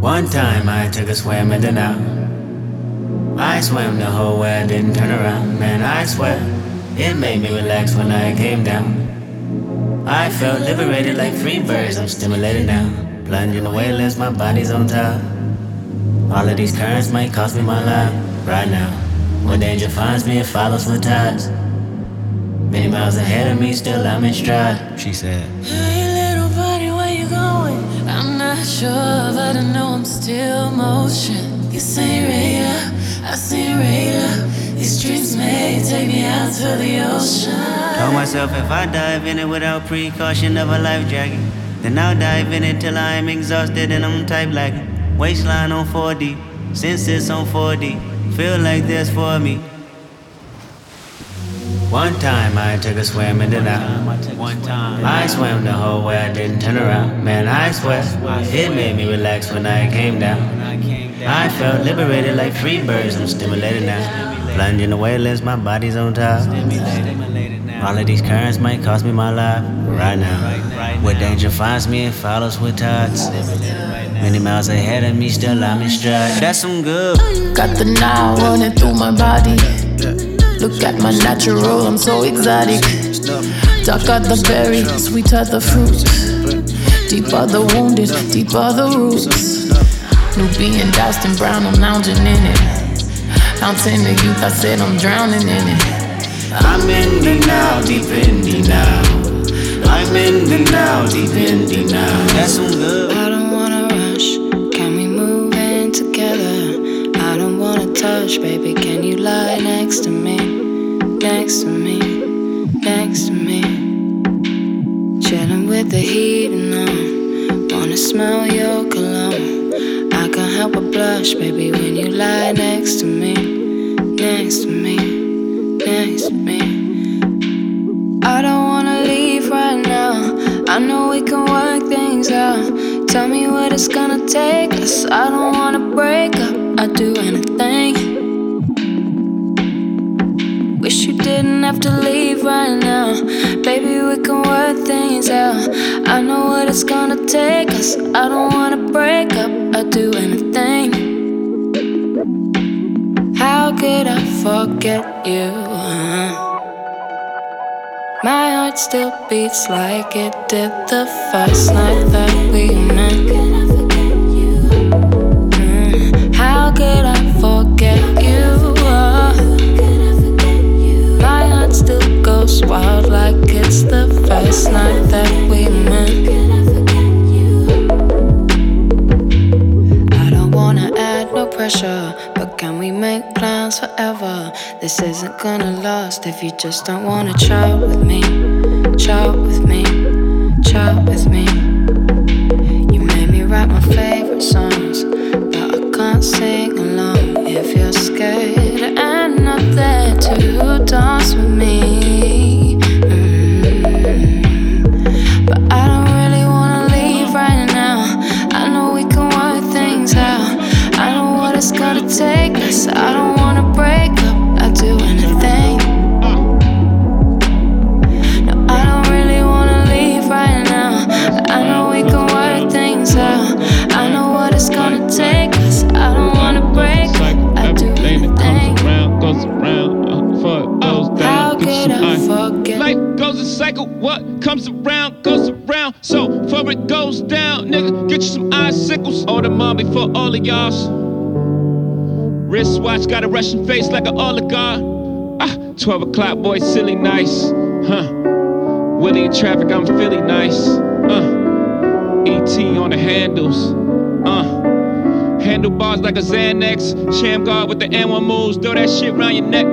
One time I took a swim in the now. I swam the whole way, I didn't turn around. Man, I swear, it made me relax when I came down. I felt liberated like free birds, I'm stimulated now. Plunging away, less my body's on top. All of these currents might cost me my life right now. When danger finds me, it follows with tides. Many miles ahead of me, still I'm in stride. She said, not sure, but I know I'm still motion. You say radar, I say radar. These dreams may take me out to the ocean. Told myself if I dive in it without precaution of a life jacket, then I'll dive in it till I'm exhausted and I'm type lagging. Waistline on 4D, senses on 4D, feel like this for me. One time I took a swim in the now. One time. I swam the whole way, I didn't turn around. Man, I swear, it made me relax when I came down. I felt liberated like free birds, I'm stimulated now. Plunging away, less my body's on top. All of these currents might cost me my life right now. Where danger finds me, it follows with tides. Many miles ahead of me, still I'm in stride. That's some good. Got the now running through my body. Look at my natural, I'm so exotic. Darker the berry, sweeter the fruit. Deeper the wounded, deeper the roots. Nubian doused in brown, I'm lounging in it. Fountain of youth, I said I'm drowning in it. I'm in the now, deep in the now. I'm in the now, deep in the now. That's some good. I don't wanna rush. Can we move in together? I don't wanna touch, baby. Can you lie next to me? Next to me, next to me. Chilling with the heating on. Wanna smell your cologne. I can't help but blush, baby, when you lie next to me. Next to me, next to me. I don't wanna leave right now. I know we can work things out. Tell me what it's gonna take us. I don't wanna break up. I'd do anything. Work things out. I know what it's gonna take us. I don't wanna break up. I'd do anything. How could I forget you? My heart still beats like it did the first night that we wild like it's the first night that we met. I don't wanna add no pressure, but can we make plans forever? This isn't gonna last if you just don't wanna chat with me. Chat with me, chat with me. You made me write my favorite songs, but I can't sing along if you're scared y'all's. Wristwatch got a Russian face like an oligarch. Ah, 12 o'clock, boy, silly nice. Huh. Willie in traffic, I'm Philly nice. Uh. ET on the handles. Uh. Handlebars like a Xanax. Sham guard with the N1 moves. Throw that shit round your neck.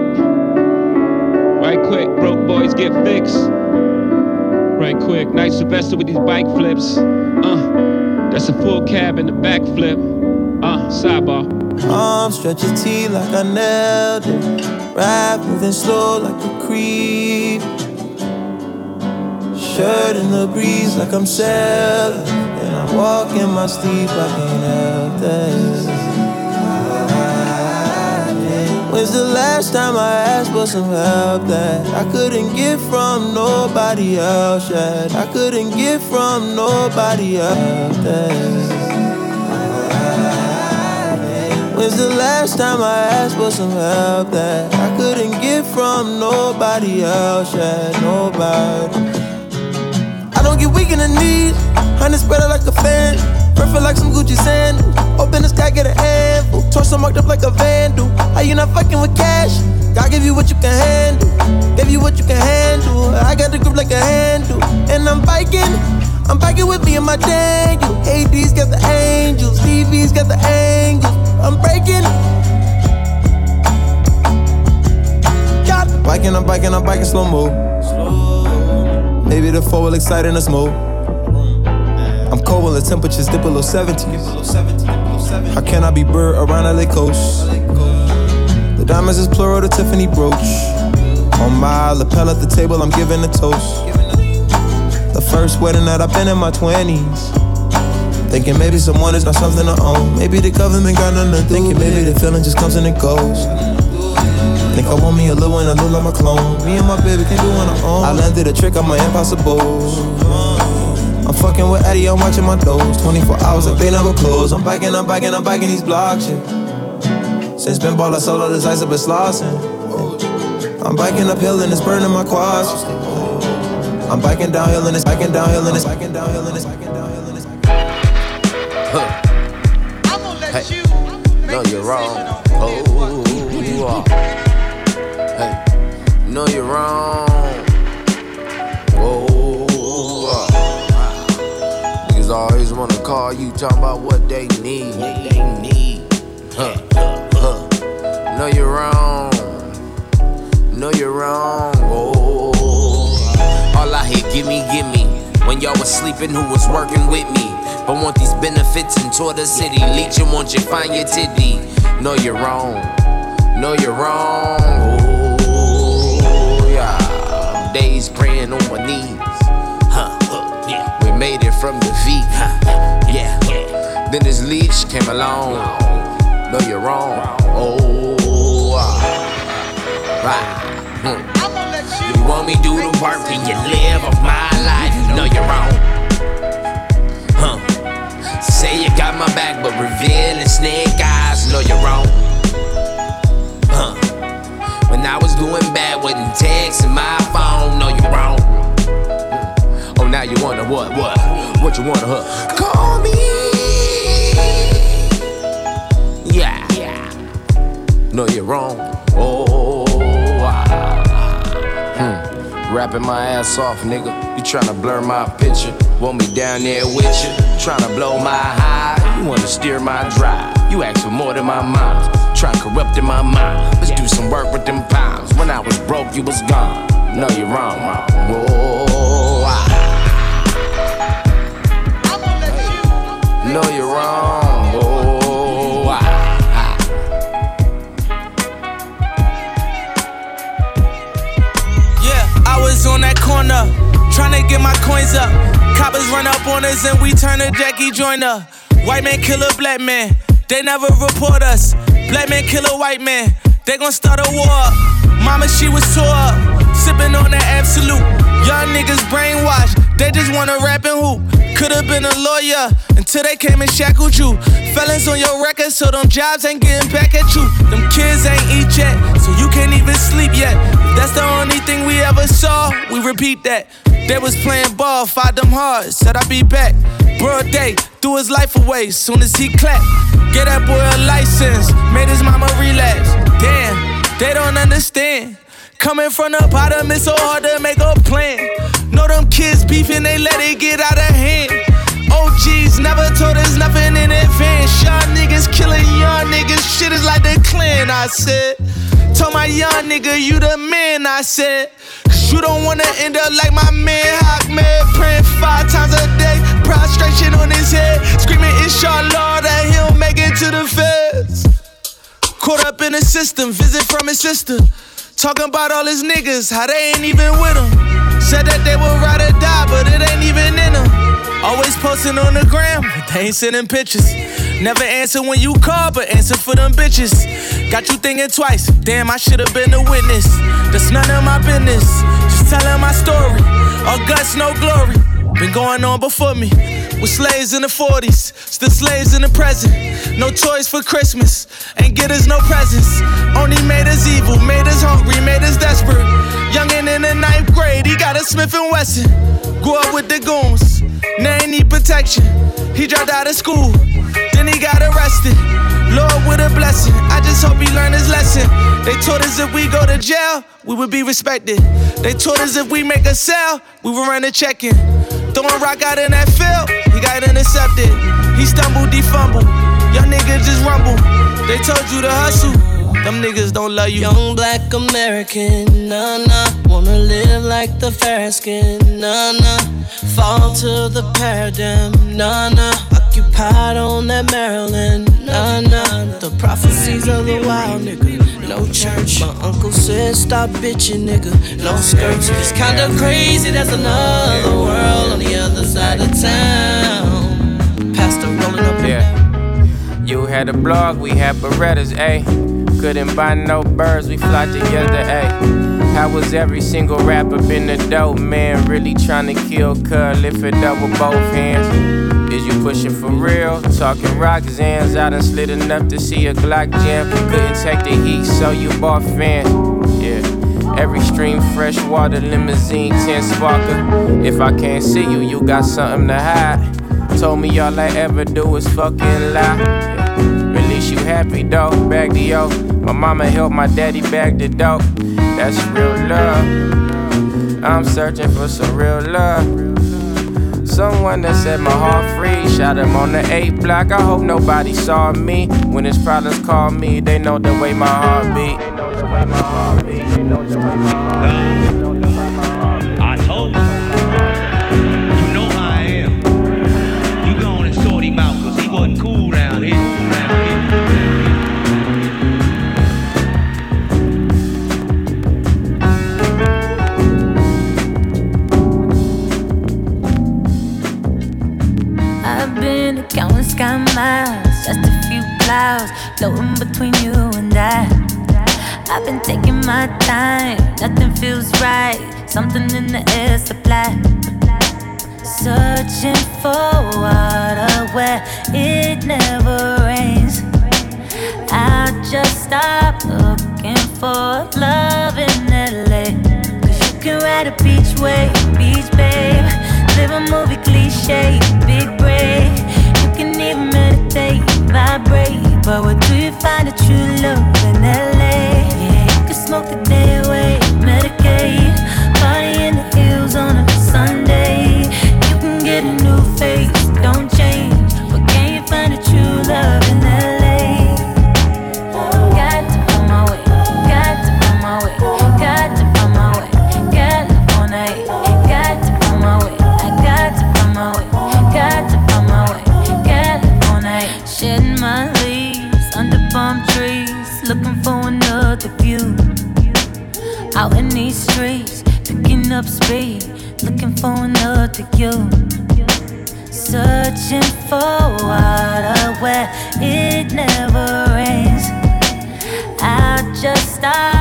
Right quick, broke boys get fixed. Right quick, night Sylvester with these bike flips. Uh, that's a full cab in the back flip. Uh, sidebar. Arm stretch your T like I nailed it. Rap moving slow like a creep. Shirt in the breeze like I'm sailing. And I walk in my sleep, like I can't help that. When's the last time I asked for some help that I couldn't get from nobody else yet? I couldn't get from nobody else. That When's the last time I asked for some help that I couldn't get from nobody else? Yeah, nobody. I don't get weak in the knees, honey spread out like a fan. Perfect like some Gucci sandals. Open the sky, get a handful. Torso marked up like a vandal. How you not fucking with cash? God give you what you can handle. Give you what you can handle. I got the grip like a handle. And I'm biking. I'm biking with me and my Daniel. AD's got the angels. TV's got the angels. I'm breaking. Biking, I'm biking, I'm biking slow mo. Maybe the four will excite in a smoke. I'm cold when the temperatures dip below 70. How can I be bird around LA coast? The diamonds is plural, the Tiffany brooch. On my lapel at the table, I'm giving a toast. The first wedding that I've been in my 20s. Thinking maybe someone is not something to own. Maybe the government got nothing to do. Thinking maybe the feeling just comes and it goes. Think I want me a little one, I look like my clone. Me and my baby can do on our own. I landed a trick on my impossible. I'm fucking with Eddie, I'm watching my doors. 24 hours like they never close. I'm biking, I'm biking, I'm biking these blocks, yeah. Since been ball, I solo this ice, I've been slossing. I'm biking uphill and it's burning my quads. I'm biking downhill and it's biking downhill and it's biking downhill and it's biking downhill no, you're wrong. Oh, hey, no, you're wrong. Oh, niggas always wanna call you, talking about what they need. What They need. Huh, huh. No, you're wrong. No, you're wrong. Oh, all I hear, gimme, gimme. When y'all was sleeping, who was working with me? But want these benefits and tour the city. Leeching, want you find your titty. No, you're wrong. No, you're wrong. Oh, yeah. Days praying on my knees. Huh. We made it from defeat. Huh, yeah. Then this leech came along. No, you're wrong. Oh, ah. right. Hmm. You want me do the work and you live of my life? No, you're wrong. Got my back, but revealing snake eyes, no, you're wrong. Huh. When I was doing bad, wasn't texting my phone, no, you're wrong. Oh, now you wanna what? What? What you wanna, huh? Call me. Yeah. No, you're wrong. Oh, ah. Hmm. Rapping my ass off, nigga. You tryna blur my picture. Want me down there with you. Tryna blow my high. You wanna steer my drive. You ask for more than my mind. Tryna corrupting my mind. Let's do some work with them pounds. When I was broke, you was gone. No, you're wrong, wrong. Whoa, ah. No, you're wrong. Ah, ah. Yeah, I was on that corner, trying to get my coins up. Coppers run up on us and we turn to Jackie Joyner. White man kill a black man, they never report us. Black man kill a white man, they gon' start a war. Mama, she was tore up, sipping on that absolute. Young niggas brainwashed, they just wanna rap and hoop. Could've been a lawyer until they came and shackled you. Felons on your record, so them jobs ain't getting back at you. Them kids ain't eat yet, so you can't even sleep yet. If that's the only thing we ever saw, we repeat that. They was playing ball, fought them hard, said I'd be back. Broad day, threw his life away, soon as he clapped. Get that boy a license, made his mama relapse. Damn, they don't understand. Coming from the bottom, it's so hard to make a plan. Know them kids beefing, they let it get out of hand. OGs never told us nothing in advance. Young niggas killing young niggas, shit is like the clan, I said. Told my young nigga, you the man, I said. Cause you don't wanna end up like my man Ahmed, praying five times a day, prostration on his head, screaming, Inshallah, that he'll make it to the feds. Caught up in the system, visit from his sister. Talking about all his niggas, how they ain't even with him. Said that they would ride or die, but it ain't even in them. Always posting on the gram, but they ain't sending pictures. Never answer when you call, but answer for them bitches. Got you thinking twice, damn, I should've been a witness. That's none of my business, just telling my story. All guts, no glory. Been going on before me. with slaves in the 40s, still slaves in the present. No toys for Christmas, ain't get us no presents. Only made us evil, made us hungry, made us desperate. Youngin' in the ninth grade, he got a Smith and Wesson. Grew up with the goons, now he need protection. He dropped out of school, then he got arrested. Lord with a blessing, I just hope he learned his lesson. They told us if we go to jail, we would be respected. They told us if we make a sale, we would run a check-in. Throwing rock out in that field, he got intercepted. He stumbled, defumbled. Young niggas just rumble. They told you to hustle. Them niggas don't love you. Young black American, nah nah. Wanna live like the fair skin, nah nah. Fall to the paradigm, nah nah. Occupied on that Maryland, nah nah. The prophecies of the wild nigga, no church. My uncle said stop bitching, nigga, no skirts. It's kinda crazy, there's another world on the other side of town. Pastor rolling up. Yeah. You had a blog, we had Berettas, ayy. Couldn't buy no birds, we fly together, ayy. How was every single rapper been a dope man? Really trying to kill Cud, lift it up with both hands. Is you pushing for real? Talking zans, I done slid enough to see a Glock jam. Couldn't take the heat, so you bought fans. Yeah. Every stream, fresh water, limousine, 10 sparker. If I can't see you, you got something to hide. Told me all I ever do is fucking lie. Release you happy though, bag the yo. My mama helped my daddy bag the dope. That's real love. I'm searching for some real love. Someone that set my heart free. Shot him on the 8 block. I hope nobody saw me. When his problems call me, they know the way my heart beat. They know the way my heart beat. They know the way my heart beat. I. I've been taking my time, nothing feels right. Something in the air supply. Searching for water where it never rains. I just stop looking for love in LA. Cause you can ride a beach wave, beach babe. Live a movie cliche, big break. You can even meditate, vibrate. But where do you find a true love in LA? Yeah, you can smoke the day away, medicate. Up speed, looking for another you. Searching for water where it never rains. I just stop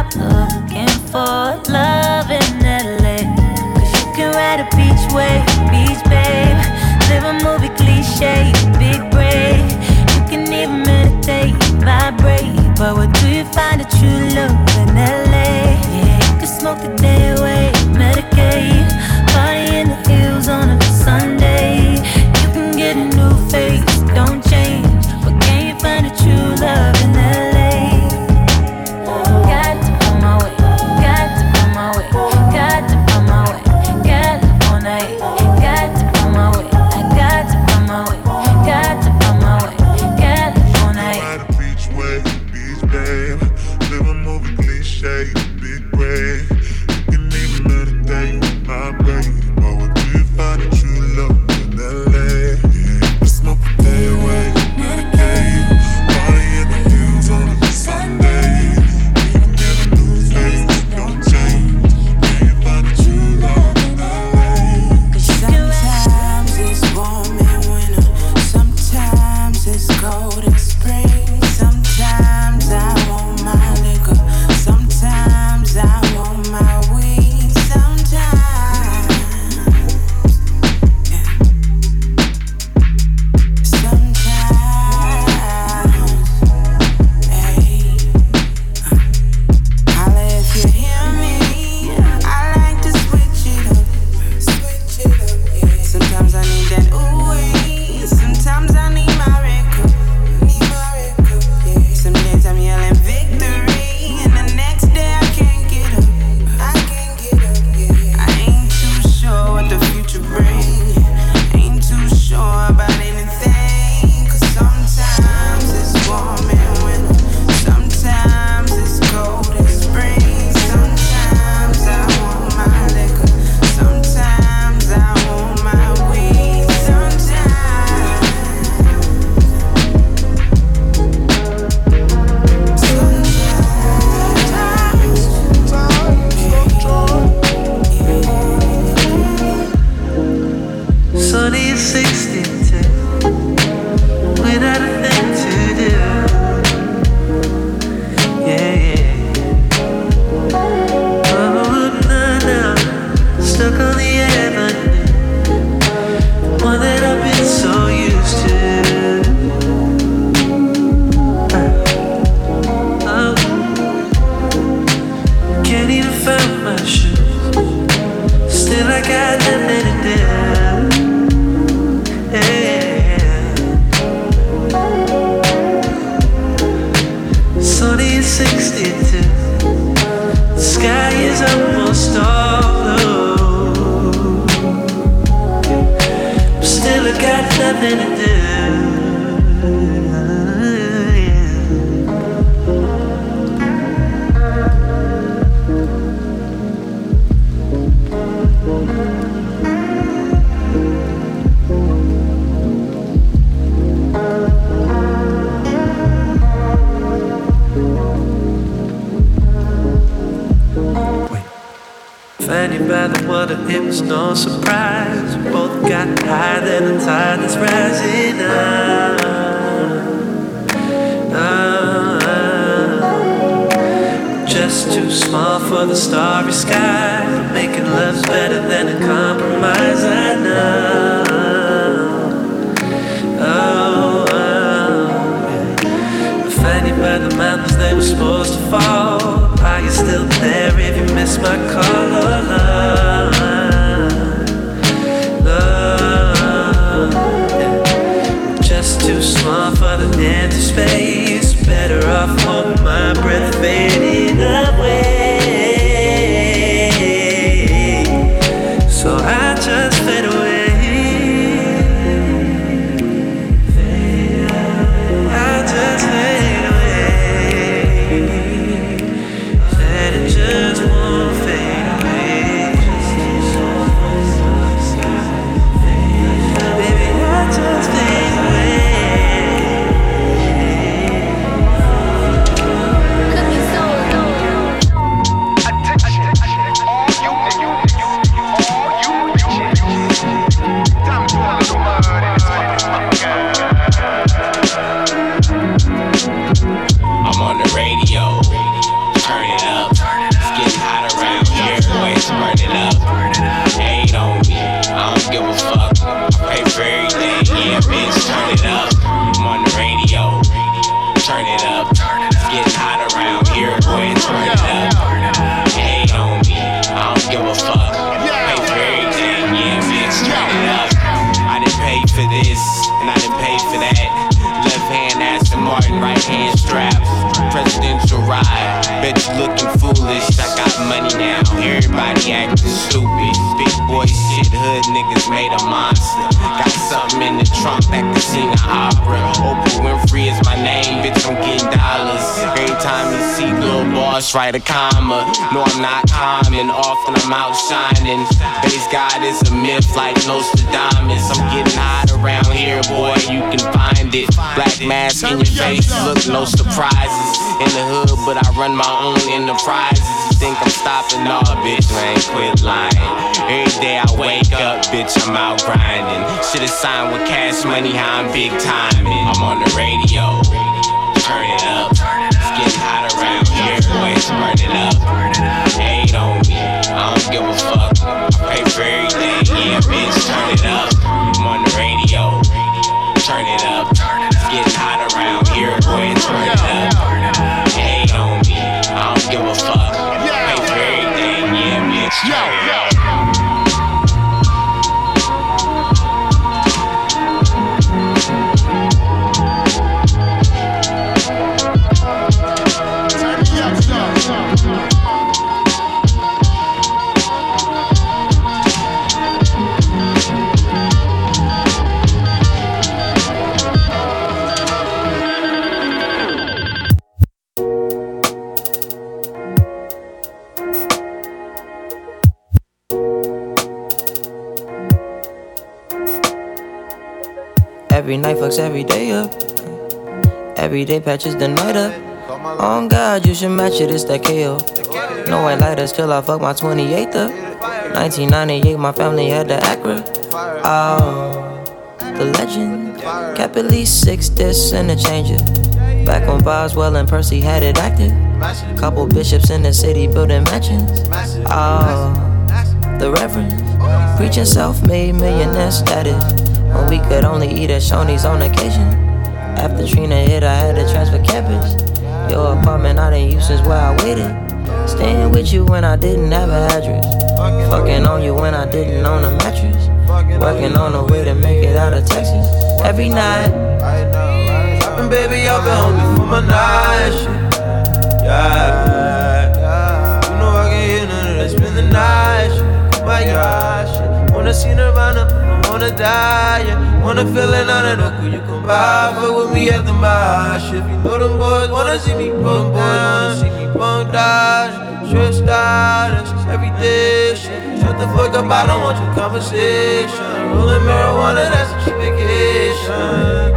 small the starry sky. Making love's better than a compromise. I know. Oh, oh. Finding by the mountains they were supposed to fall. Are you still there if you miss my call? Everybody acting stupid. Big boy shit, hood niggas made a monster. Got something in the trunk that can sing an opera. Oprah Winfrey is my name, bitch, I'm getting dollars. Every time you see Lil Boss, write a comma. No, I'm not common, often I'm out shining. Based God is a myth like Nostradamus. I'm getting hot around here, boy, you can find it. Black mask in your face, look, no surprises. In the hood, but I run my own enterprises. Think I'm stopping? Nah, bitch, I ain't quit lying. Every day I wake up, bitch, I'm out grinding. Should've signed with cash money, how I'm big timing. I'm on the radio, turn it up. It's getting hot around here, boys, burn it up. Hate on me, I don't give a fuck. I pay for everything, yeah, bitch, turn it up. I'm on the radio, turn it up. It's getting hot around here, boys, turn it up. Hate on me, I don't give a fuck. Yeah, bitch, Every day up. Every day patches the night up. On God, you should match it, it's that KO. No white lighters till I fuck my 28th up. 1998, my family had the Acura. Oh, the legend. Kept at least six discs and a changer. Back when Boswell and Percy had it active. Couple bishops in the city building mansions. Oh, the Reverend. Preaching self made millionaire status. When we could only eat at Shoney's on occasion. After Trina hit, I had to transfer campus. Your apartment I didn't use since where I waited. Staying with you when I didn't have an address. Fucking on you when I didn't own a mattress. Working on a way to make it out of Texas. Every night. Dropping baby up and home for my night. Yeah. Spend the night shit. Kumbaya shit. Wanna see Nirvana, wanna die. Yeah. Wanna feel it on it, could you come by? Fuck with me at the mosh. If you know them boys wanna see me bum wanna see me bum out, that's just everyday shit. Shut the fuck up, I don't want your conversation. Rolling marijuana, that's a cheap vacation.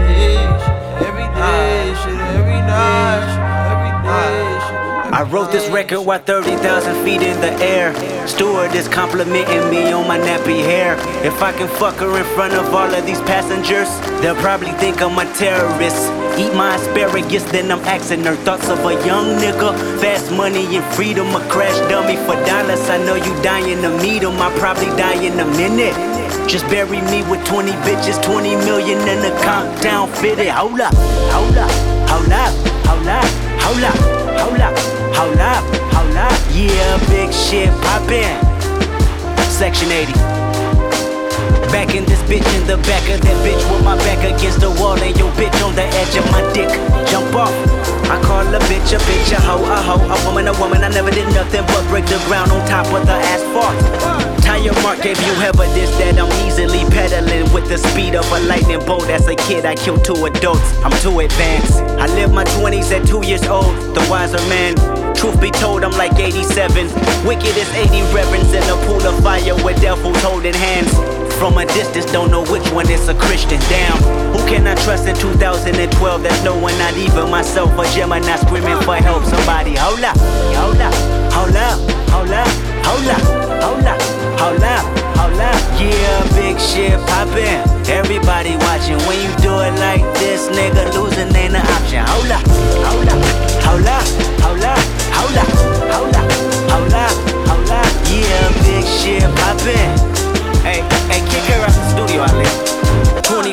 Every day, shit, every night, shit. I wrote this record while 30,000 feet in the air. Steward is complimenting me on my nappy hair. If I can fuck her in front of all of these passengers, they'll probably think I'm a terrorist. Eat my asparagus, then I'm asking her thoughts of a young nigga. Fast money and freedom, a crash dummy for dollars. I know you dying to meet him, I probably die in a minute. Just bury me with 20 bitches, 20 million in the countdown fitted. Hold up, hold up, hold up, hold up, hold up, hold up, hold up, hold up. Yeah, big shit poppin'. Section 80. Back in this bitch in the back of that bitch with my back against the wall and your bitch on the edge of my dick. Jump off. I call a bitch a bitch, a hoe, a hoe, a woman, a woman. I never did nothing but break the ground on top of the asphalt. Tire mark gave you evidence that I'm easily pedaling with the speed of a lightning bolt. As a kid, I killed two adults. I'm too advanced. I lived my 20s at two years old, the wiser man. Truth be told, I'm like 87. Wicked as 80 reverends in a pool of fire with devils holding hands. From a distance, don't know which one is a Christian. Damn, who can I trust in 2012? There's no one, not even myself. A Gemini screaming for help. Somebody, hold up, hold up, hold up, hold up, hold up, hold up, hold up, hold up. Yeah, big shit poppin'. Everybody watching. When you do it like this, nigga, losing ain't an option. Hold up, hold up, hold up, hold up, hold up, hold up, hold up, hold up. Yeah, big shit poppin'. Hey, hey, kick her out the studio, I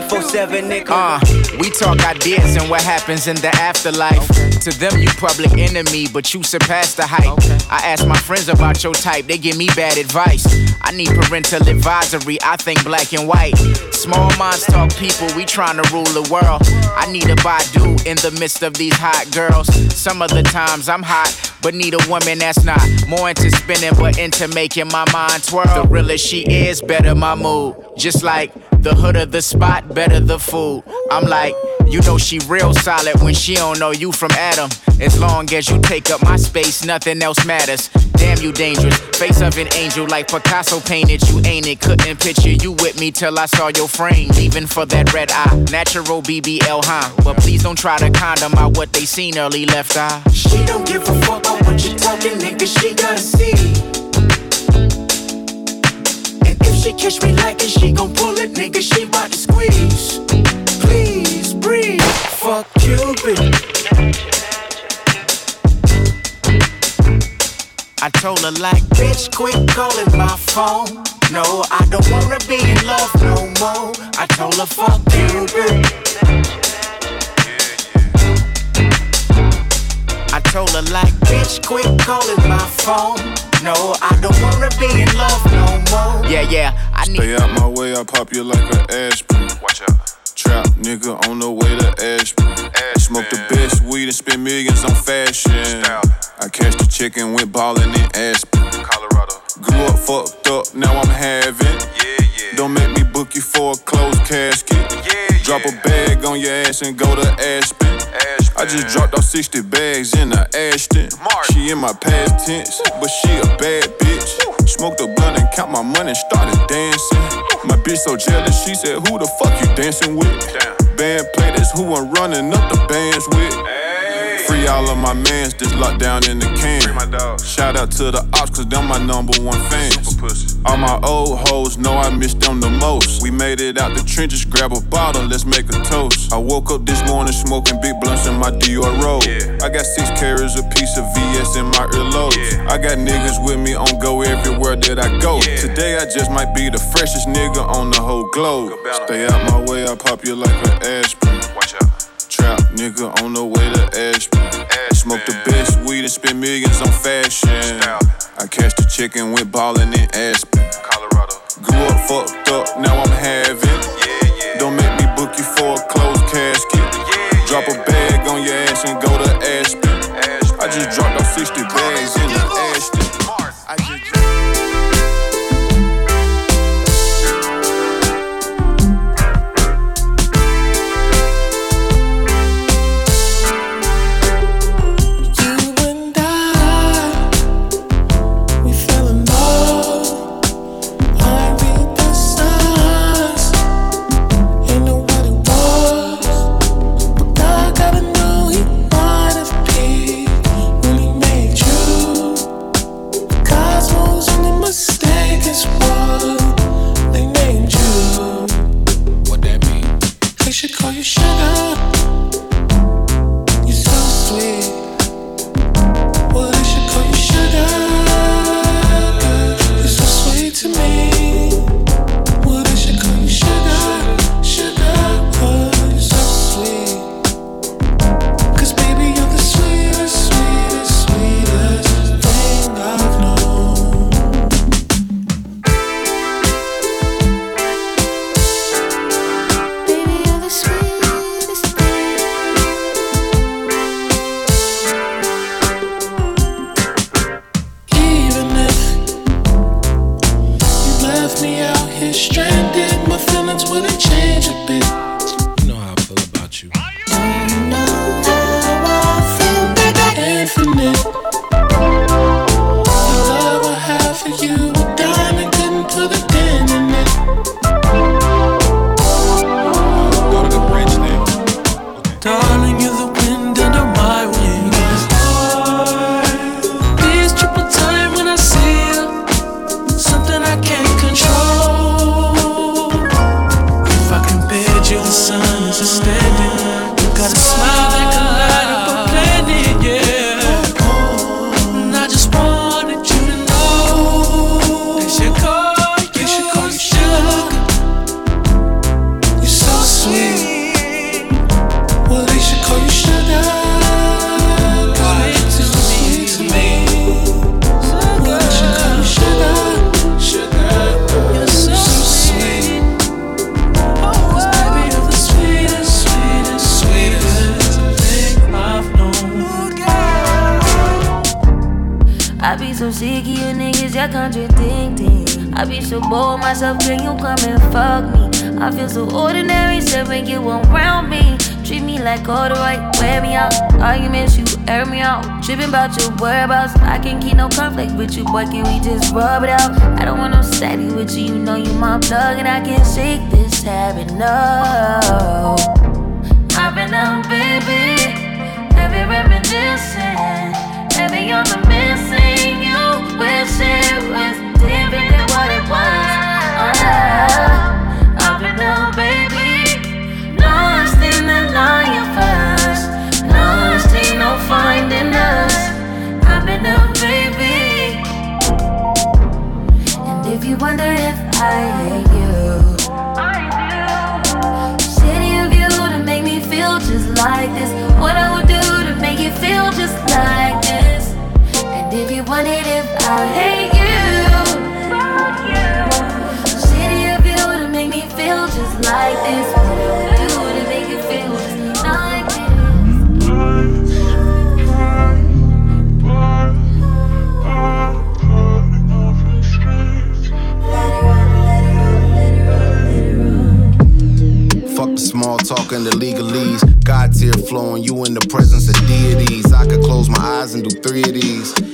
24 7, nigga. Uh, we talk ideas and what happens in the afterlife. To them, you public enemy, but you surpass the hype. I ask my friends about your type, they give me bad advice. I need parental advisory, I think black and white. Small minds talk people, we trying to rule the world. I need a Badu in the midst of these hot girls. Some of the times I'm hot, but need a woman that's not more into spinning, but into making my mind twirl. The realer she is, better my mood. Just like the hood of the spot, better the food. I'm like, you know she real solid when she don't know you from Adam. As long as you take up my space, nothing else matters. Damn you dangerous, face of an angel like Picasso painted. You ain't it, couldn't picture you with me till I saw your frame. Leaving for that red eye, natural BBL, huh? But please don't try to condom out what they seen early left eye. She don't give a fuck about what you talking, nigga. She gotta see. She catch me like it, she gon' pull it, nigga. She bout to squeeze. Please breathe. Fuck Cupid. I told her like, bitch, quit calling my phone. No, I don't wanna be in love no more. I told her fuck Cupid. I told her like, bitch, quit calling my phone. No, I don't wanna be in love no more. Yeah, yeah, I need. Stay out my way, I pop you like an aspirin. Watch out. Trap nigga on the way to Ashburn. Smoke the best weed and spend millions on fashion. Style. I cashed the check and went ballin' in Aspen. Colorado. Grew up fucked up, now I'm having. Yeah, yeah. Don't make me book you for a closed casket. Yeah, Drop a bag on your ass and go to Aspen. Ashburn. I just dropped off 60 bags in the Aston. Mark. She in my past tense, but she a bad bitch. Smoked a blunt and count my money, started dancing. My bitch so jealous, she said, Who the fuck you dancing with? Band play, that's who I'm running up the bands with. Free all of my mans just locked down in the can. Free my dog. Shout out to the ops, cause them my number one fans. All my old hoes know I miss them the most. We made it out the trenches, grab a bottle, let's make a toast. I woke up this morning smoking big blunts in my Dior robe. Yeah. I got six carats, a piece of VS in my earlobes. Yeah. I got niggas with me on go everywhere that I go. Yeah. Today I just might be the freshest nigga on the whole globe. Stay out my way, I pop you like an aspirin. Watch out. Trap nigga on the way to Ashburn. Smoke the best weed and spend millions on fashion. I cashed the check and went ballin' in Aspen. Colorado. Grew up fucked up, now I'm yourself, can you come and fuck me? I feel so ordinary, so when you around me. Treat me like all the right, wear me out. Arguments, you air me out. Tripping about your whereabouts. I can't keep no conflict with you, boy. Can we just rub it out? I don't want no steady with you, you know you my plug, and I can't shake this habit, no. I flowing, you in the presence of deities. I could close my eyes and do three of these.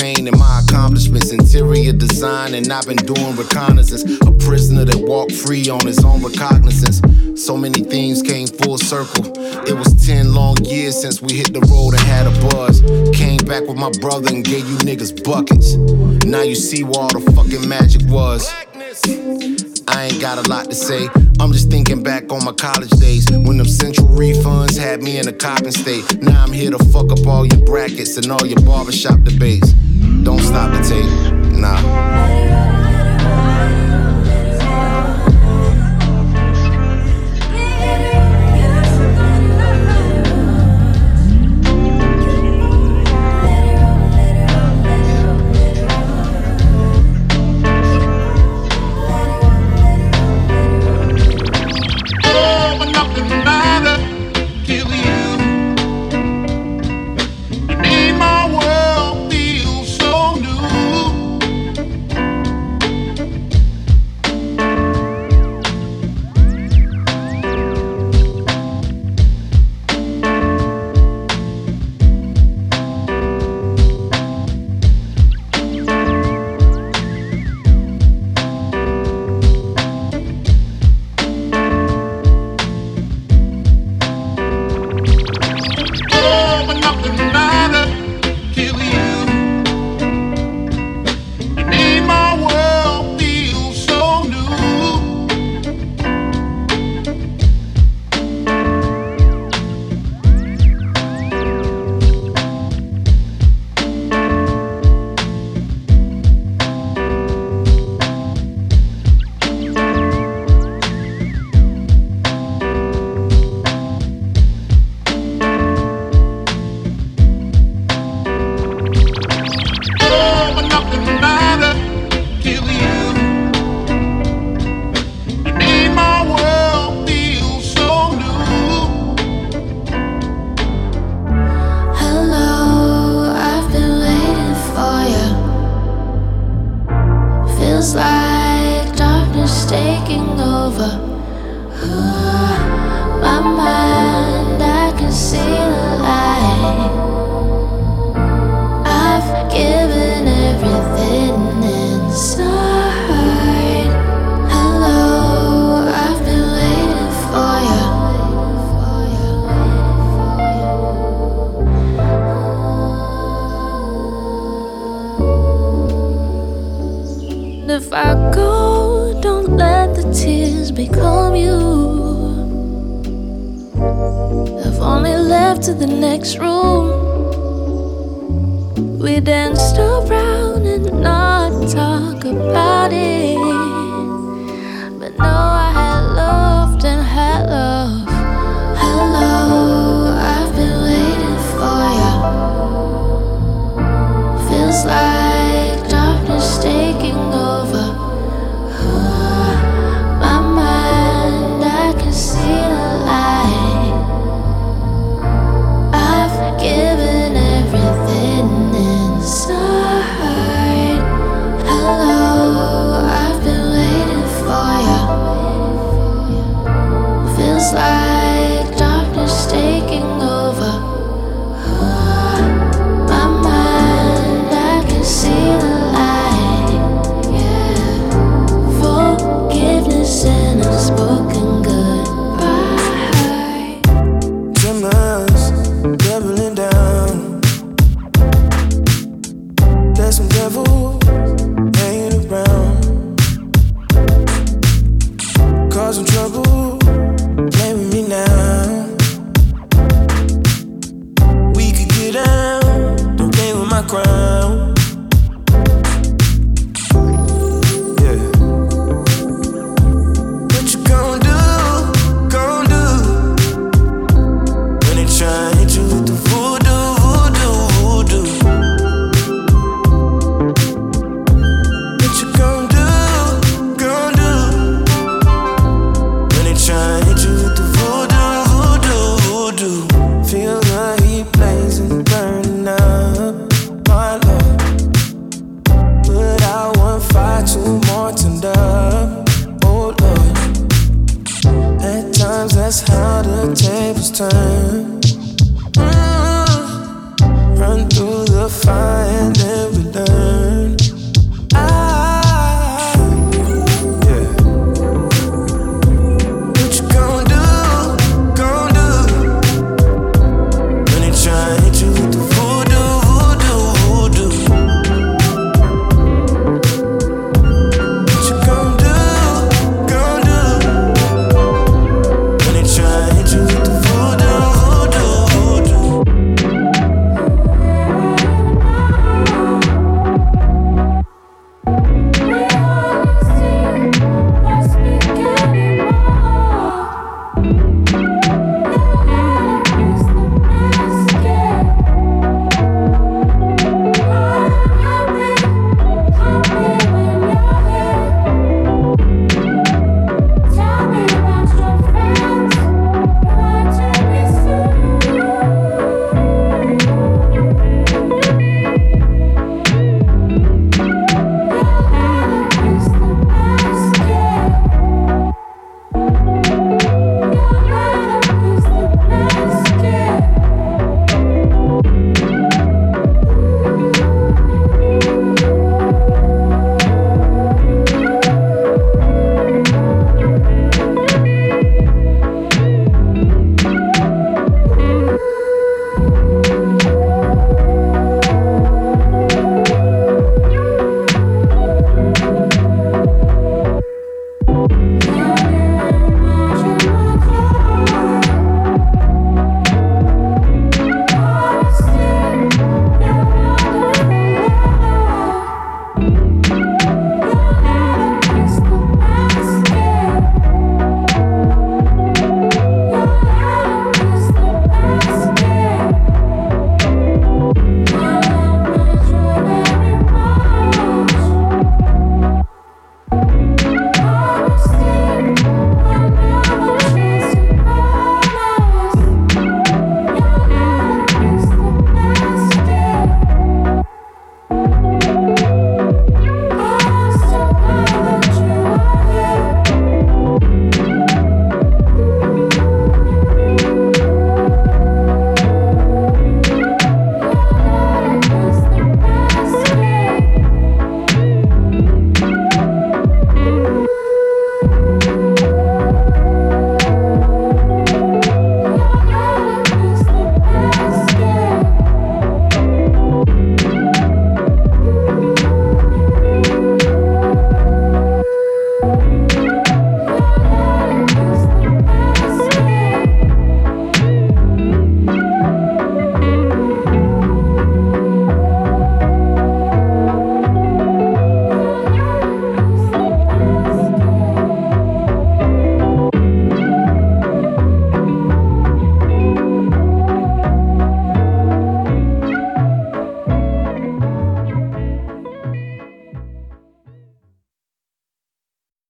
pain, and my accomplishments. Interior design, and I've been doing reconnaissance. A prisoner that walked free on his own recognizance. So many things came full circle. It was 10 long years since we hit the road and had a buzz. Came back with my brother and gave you niggas buckets. Now you see where all the fucking magic was. I ain't got a lot to say. I'm just thinking back on my college days when them central refunds had me in a copping state. Now I'm here to fuck up all your brackets and all your barbershop debates. Don't stop the tape, nah.